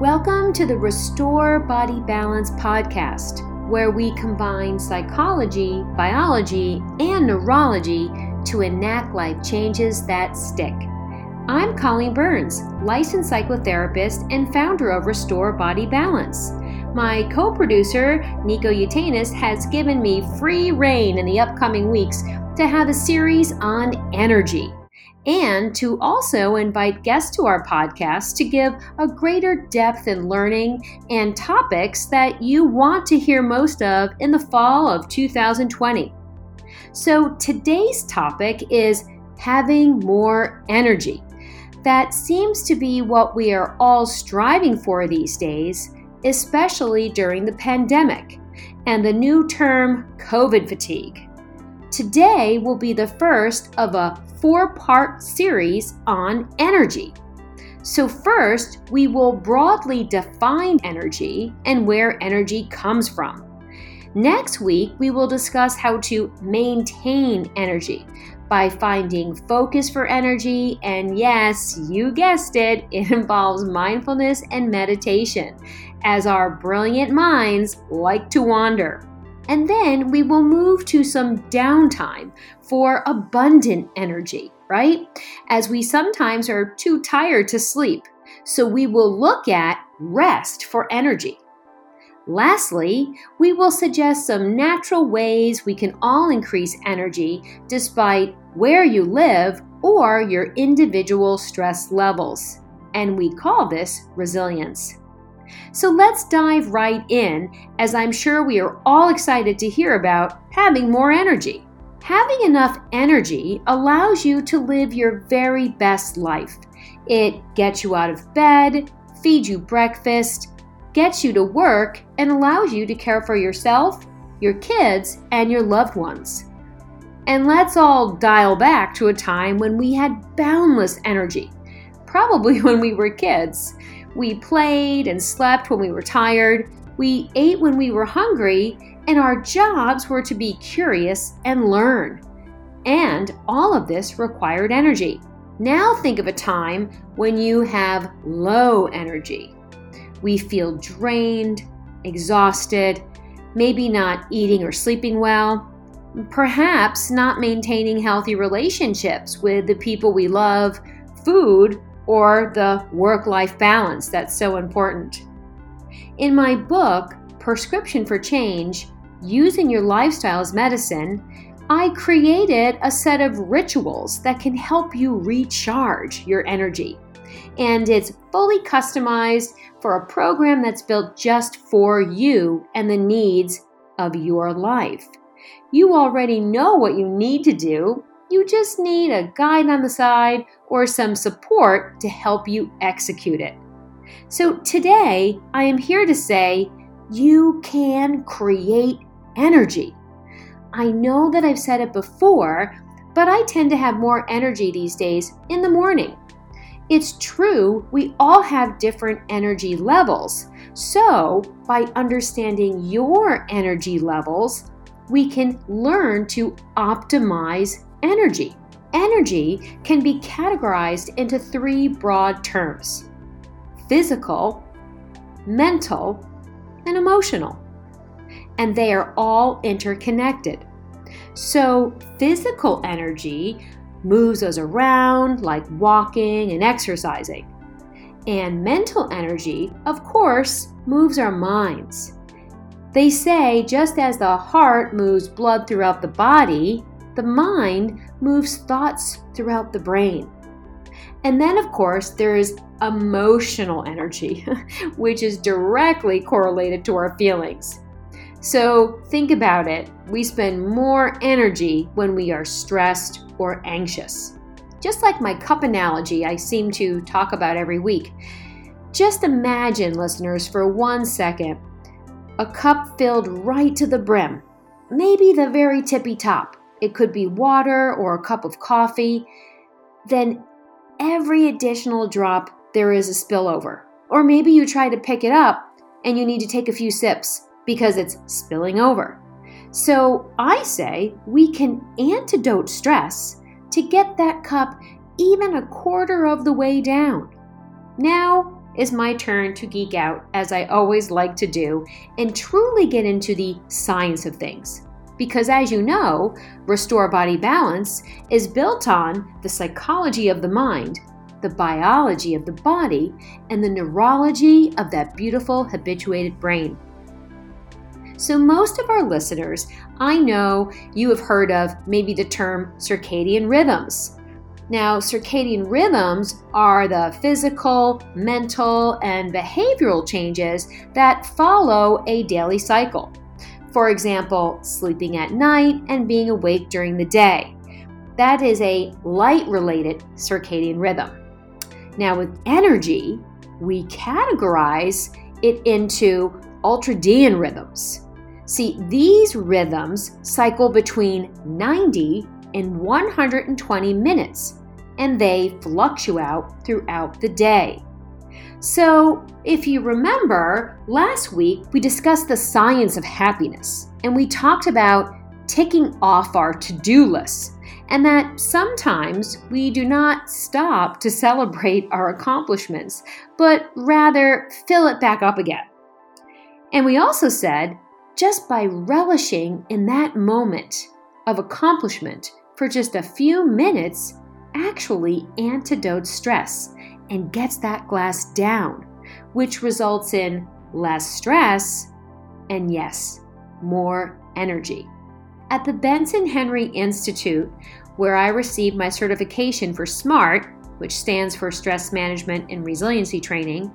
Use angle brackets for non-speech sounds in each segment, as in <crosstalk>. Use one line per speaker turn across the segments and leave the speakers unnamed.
Welcome to the Restore Body Balance podcast, where we combine psychology, biology, and neurology to enact life changes that stick. I'm Colleen Burns, licensed psychotherapist and founder of Restore Body Balance. My co producer, Nico Utanis, has given me free reign in the upcoming weeks to have a series on energy and to also invite guests to our podcast to give a greater depth in learning and topics that you want to hear most of in the fall of 2020. So today's topic is having more energy. That seems to be what we are all striving for these days especially during the pandemic, and the new term COVID fatigue. Today will be the first of a four part series on energy. So, first, we will broadly define energy and where energy comes from. Next week, we will discuss how to maintain energy by finding focus for energy. And yes, you guessed it, <laughs> it involves mindfulness and meditation as our brilliant minds like to wander. And then we will move to some downtime for abundant energy, right? As we sometimes are too tired to sleep. So we will look at rest for energy. Lastly, we will suggest some natural ways we can all increase energy despite where you live or your individual stress levels. And we call this resilience. So let's dive right in, as I'm sure we are all excited to hear about having more energy. Having enough energy allows you to live your very best life. It gets you out of bed, feeds you breakfast, gets you to work, and allows you to care for yourself, your kids, and your loved ones. And let's all dial back to a time when we had boundless energy, probably <laughs> when we were kids. We played and slept when we were tired. We ate when we were hungry, and our jobs were to be curious and learn. And all of this required energy. Now think of a time when you have low energy. We feel drained, exhausted, maybe not eating or sleeping well, perhaps not maintaining healthy relationships with the people we love, food, or the work life balance that's so important. In my book, Prescription for Change Using Your Lifestyle as Medicine, I created a set of rituals that can help you recharge your energy. And it's fully customized for a program that's built just for you and the needs of your life. You already know what you need to do, you just need a guide on the side or some support to help you execute it. So today, I am here to say you can create energy. I know that I've said it before, but I tend to have more energy these days in the morning. It's true, we all have different energy levels. So, by understanding your energy levels, we can learn to optimize energy. Energy can be categorized into three broad terms physical, mental, and emotional. And they are all interconnected. So, physical energy moves us around like walking and exercising. And mental energy, of course, moves our minds. They say just as the heart moves blood throughout the body, the mind moves thoughts throughout the brain. And then, of course, there is emotional energy, <laughs> which is directly correlated to our feelings. So think about it. We spend more energy when we are stressed or anxious. Just like my cup analogy I seem to talk about every week. Just imagine, listeners, for one second, a cup filled right to the brim, maybe the very tippy top it could be water or a cup of coffee, then every additional drop there is a spillover. Or maybe you try to pick it up and you need to take a few sips because it's spilling over. So I say we can antidote stress to get that cup even a quarter of the way down. Now, is my turn to geek out, as I always like to do, and truly get into the science of things. Because as you know, Restore Body Balance is built on the psychology of the mind, the biology of the body, and the neurology of that beautiful habituated brain. So, most of our listeners, I know you have heard of maybe the term circadian rhythms. Now, circadian rhythms are the physical, mental, and behavioral changes that follow a daily cycle. For example, sleeping at night and being awake during the day. That is a light related circadian rhythm. Now, with energy, we categorize it into ultradian rhythms. See, these rhythms cycle between 90 and 120 minutes, and they fluctuate throughout the day. So, if you remember, last week we discussed the science of happiness, and we talked about ticking off our to do lists, and that sometimes we do not stop to celebrate <laughs> our accomplishments, but rather fill it back up again. And we also said just by relishing in that moment of accomplishment for just a few minutes actually antidotes stress and gets that glass down, which results in less stress and, yes, more energy. At the Benson Henry Institute, where I received my certification for SMART, which stands for Stress Management and Resiliency Training,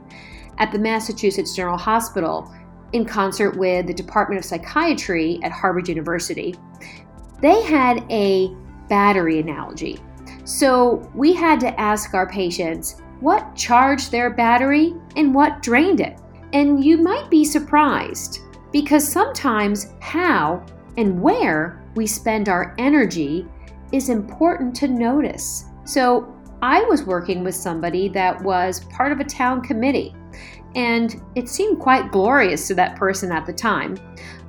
at the Massachusetts General Hospital, in concert with the Department of Psychiatry at Harvard University, they had a battery analogy. So we had to ask our patients what charged their battery and what drained it. And you might be surprised because sometimes how and where we spend our energy is important to notice. So I was working with somebody that was part of a town committee and it seemed quite glorious to that person at the time.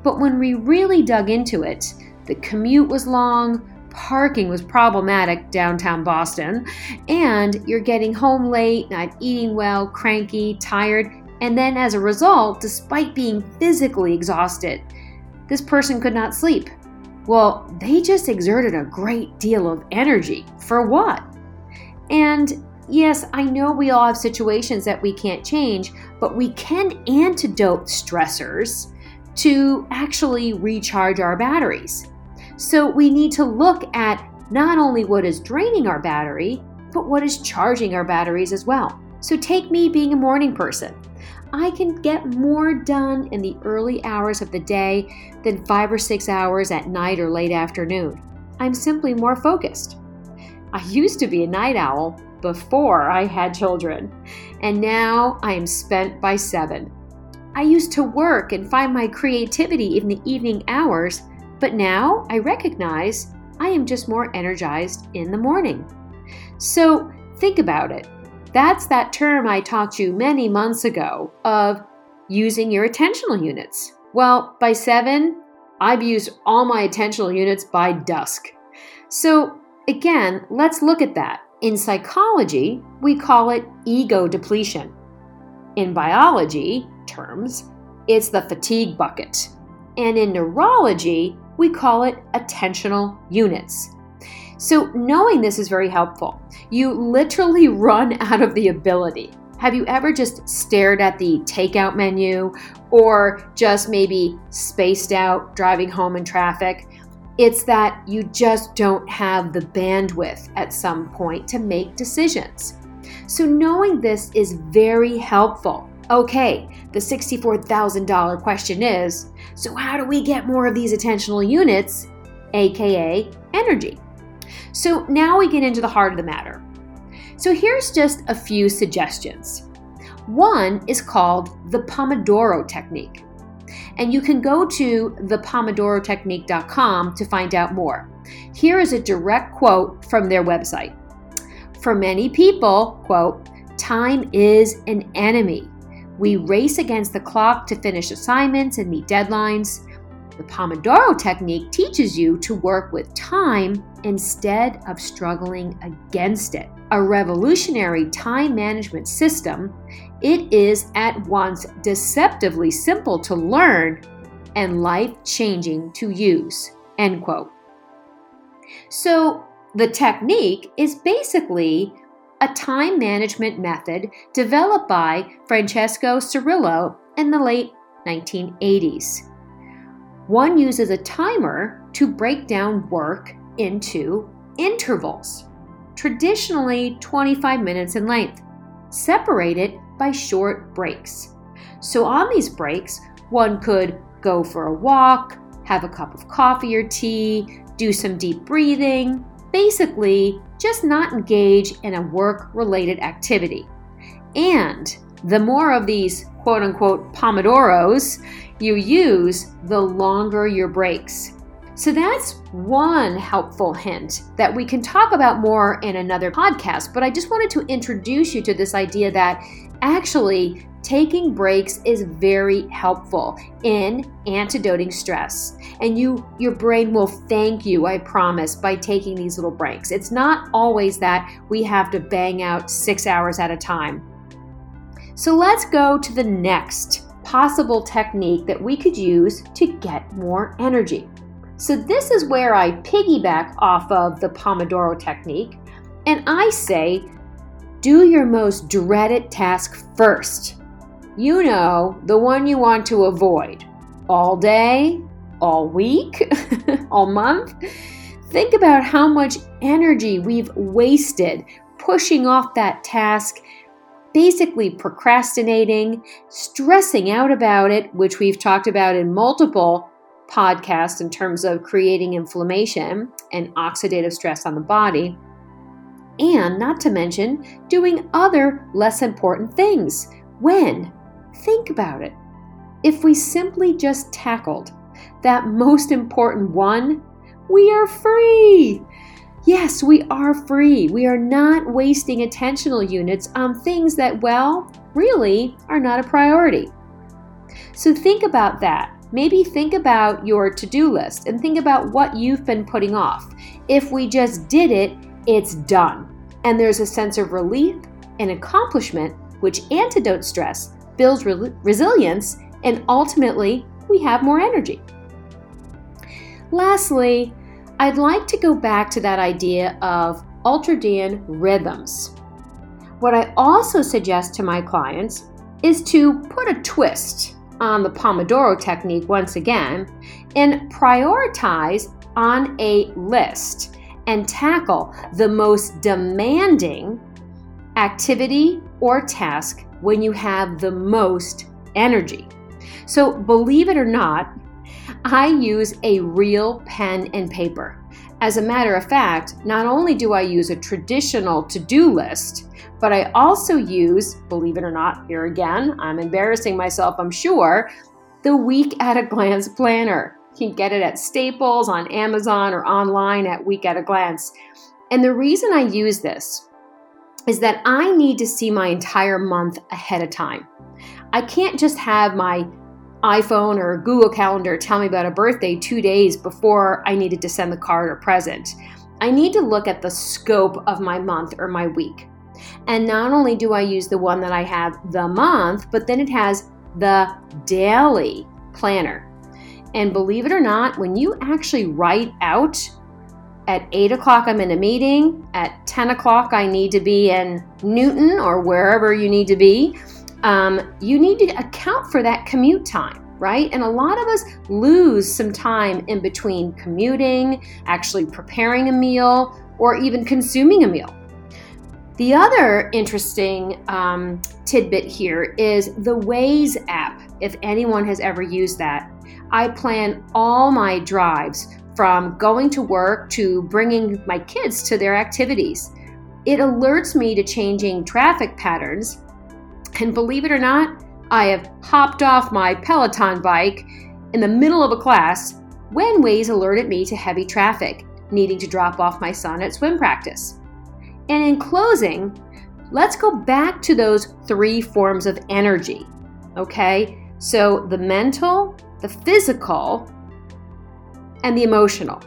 But when we really dug into it, the commute was long, parking was problematic downtown Boston, and you're getting home late, not eating well, cranky, tired, and then as a result, despite being physically exhausted, this person could not sleep. Well, they just exerted a great deal of energy. For what? And Yes, I know we all have situations that we can't change, but we can antidote stressors to actually recharge our batteries. So we need to look at not only what is draining our battery, but what is charging our batteries as well. So take me being a morning person. I can get more done in the early hours of the day than five or six hours at night or late afternoon. I'm simply more focused. I used to be a night owl, before I had children, and now I am spent by seven. I used to work and find my creativity in the evening hours, but now I recognize I am just more energized in the morning. So think about it. That's that term I taught you many months ago of using your attentional units. Well, by seven, I've used all my attentional units by dusk. So, again, let's look at that. In psychology, we call it ego depletion. In biology terms, it's the fatigue bucket. And in neurology, we call it attentional units. So, knowing this is very helpful. You literally <laughs> run out of the ability. Have you ever just stared at the takeout menu or just maybe spaced out driving home in traffic? It's that you just don't have the bandwidth at some point to make decisions. So, knowing this is very helpful. Okay, the $64,000 question is so, how do we get more of these attentional units, aka energy? So, now we get into the heart of the matter. So, here's just a few suggestions. One is called the Pomodoro Technique and you can go to thepomodorotechnique.com to find out more. Here is a direct quote from their website. For many people, quote, time is an enemy. We race against the clock to finish assignments and meet deadlines. The Pomodoro technique teaches you to work with time instead of struggling against it. A revolutionary time management system It is at once deceptively simple to learn and life changing to use. End quote. So, the technique is basically a time management method developed by Francesco Cirillo in the late 1980s. One uses a timer to break down work into intervals, traditionally 25 minutes in length, separated by short breaks. So, on these breaks, one could go for a walk, have a cup of coffee or tea, do some deep breathing, basically, just not engage in a work related activity. And the more of these quote unquote pomodoros you use, the longer your breaks. So that's one helpful hint that we can talk about more in another podcast. But I just wanted to introduce you to this idea that actually taking breaks is very helpful in antidoting stress. And you your brain will thank you i promise by taking these little breaks. It's not always that we have to bang out 6 hours at a time. So let's go to the next possible technique that we could use to get more energy so this is where i piggyback off of the pomodoro technique and i say do your most dreaded task first you know, the one you want to avoid all day, all week, <laughs> all month. Think about how much energy we've wasted pushing off that task, basically procrastinating, stressing out about it, which we've talked about in multiple podcasts in terms of creating inflammation and oxidative stress on the body. And not to mention doing other less important things. When? Think about it. If we simply just tackled that most important one, we are free. Yes, we are free. We are not wasting attentional units on things that, well, really are not a priority. So think about that. Maybe think about your to do list and think about what you've been putting off. If we just did it, it's done. And there's a sense of relief and accomplishment which antidotes stress builds re- resilience, and ultimately, we have more energy. Lastly, I'd like to go back to that idea of ultradian rhythms. What I also suggest to my clients is to put a twist on the Pomodoro technique once again and prioritize on a list and tackle the most demanding activity or task when you have the most energy. So, believe it or not, I use a real pen and paper. As a matter of fact, not only do I use a traditional to do list, but I also use, believe it or not, here again, I'm embarrassing myself, I'm sure, the Week at a Glance planner. You can get it at Staples, on Amazon, or online at Week at a Glance. And the reason I use this is that I need to see my entire month ahead of time. I can't just have my iPhone or Google Calendar tell me about a birthday two days before I needed to send the card or present. I need to look at the scope of my month or my week. And not only do I use the one that I have the month, but then it has the daily planner. And believe it or not, when you actually write out at 8 o'clock, I'm in a meeting. At 10 o'clock, I need to be in Newton or wherever you need to be. Um, you need to account for that commute time, right? And a lot of us lose some time in between commuting, actually preparing a meal, or even consuming a meal. The other interesting um, tidbit here is the Waze app. If anyone has ever used that, I plan all my drives from going to work to bringing my kids to their activities. It alerts me to changing traffic patterns. And believe it or not, I have hopped off my Peloton bike in the middle of a class when Waze alerted me to heavy traffic, needing to drop off my son at swim practice. And in closing, let's go back to those three forms of energy. Okay? So the mental, the physical, and the emotional.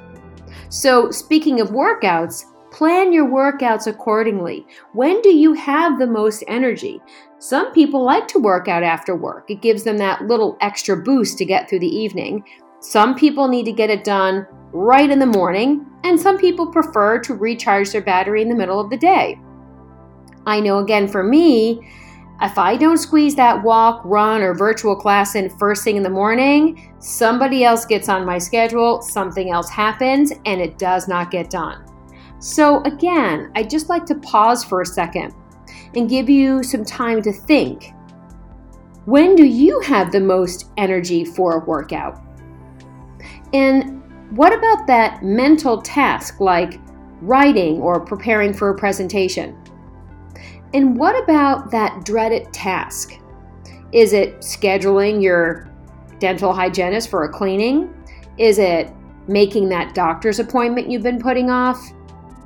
So, speaking of workouts, plan your workouts accordingly. When do you have the most energy? Some people like to work out after work. It gives them that little extra boost to get through the evening. Some people need to get it done right in the morning, and some people prefer to recharge their battery in the middle of the day. I know again for me, if I don't squeeze that walk, run, or virtual class in first thing in the morning, somebody else gets on my schedule, something else happens, and it does not get done. So, again, I'd just like to pause for a second and give you some time to think. When do you have the most energy for a workout? And what about that mental task like writing or preparing for a presentation? And what about that dreaded task? Is it scheduling your dental hygienist for a cleaning? Is it making that doctor's appointment you've been putting off?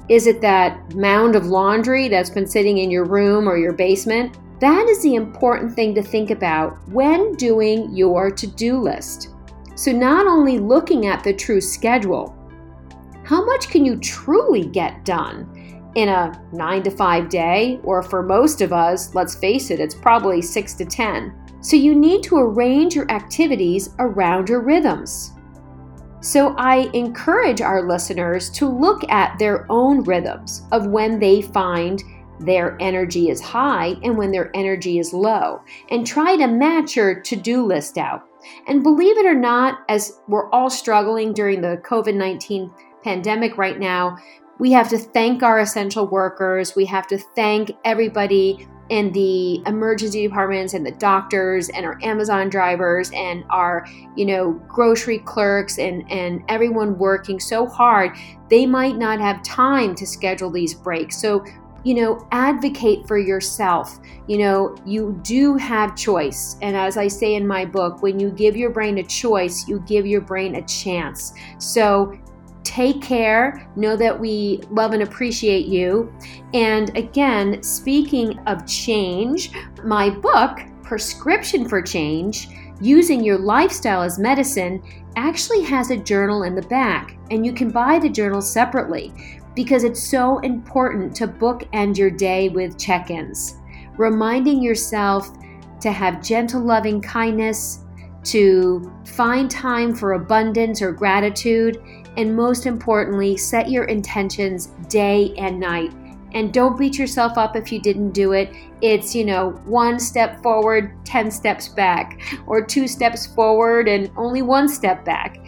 Is it that mound of laundry that's been sitting in your room or your basement? That is the important thing to think about when doing your to do list. So, not only looking at the true schedule, how much can you truly get done? in a 9 to 5 day, or for most of us, let's face it, it's probably 6 to 10. So you need to arrange your activities around your rhythms. So I encourage our listeners to look at their own rhythms of when they find their energy is high and when their energy is low, and try to match your to do list out. And believe it or not, as we're all struggling during the COVID 19 pandemic right now, we have to thank our essential workers. We have to thank everybody in the emergency departments and the doctors and our Amazon drivers and our, you know, grocery clerks and, and everyone working so hard. They might not have time to schedule these breaks. So, you know, advocate for yourself. You know, you do have choice. And as I say in my book, when you give your brain a choice, you give your brain a chance. So Take care. Know that we love and appreciate you. And again, speaking of change, my book, Prescription for Change Using Your Lifestyle as Medicine, actually has a journal in the back. And you can buy the journal separately because it's so important to bookend your day with check ins, reminding yourself to have gentle, loving kindness, to find time for abundance or gratitude, and most importantly, set your intentions day and night. And don't beat yourself up if you didn't do it. It's, you know, one step forward, 10 steps back, or two steps forward and only one step back.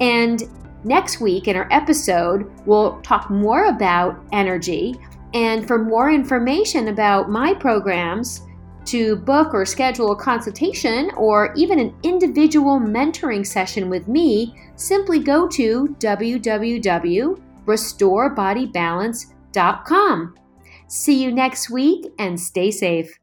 And next week in our episode, we'll talk more about energy. And for more information about my programs, to book or schedule a consultation or even an individual mentoring session with me, simply go to www.restorebodybalance.com. See you next week and stay safe.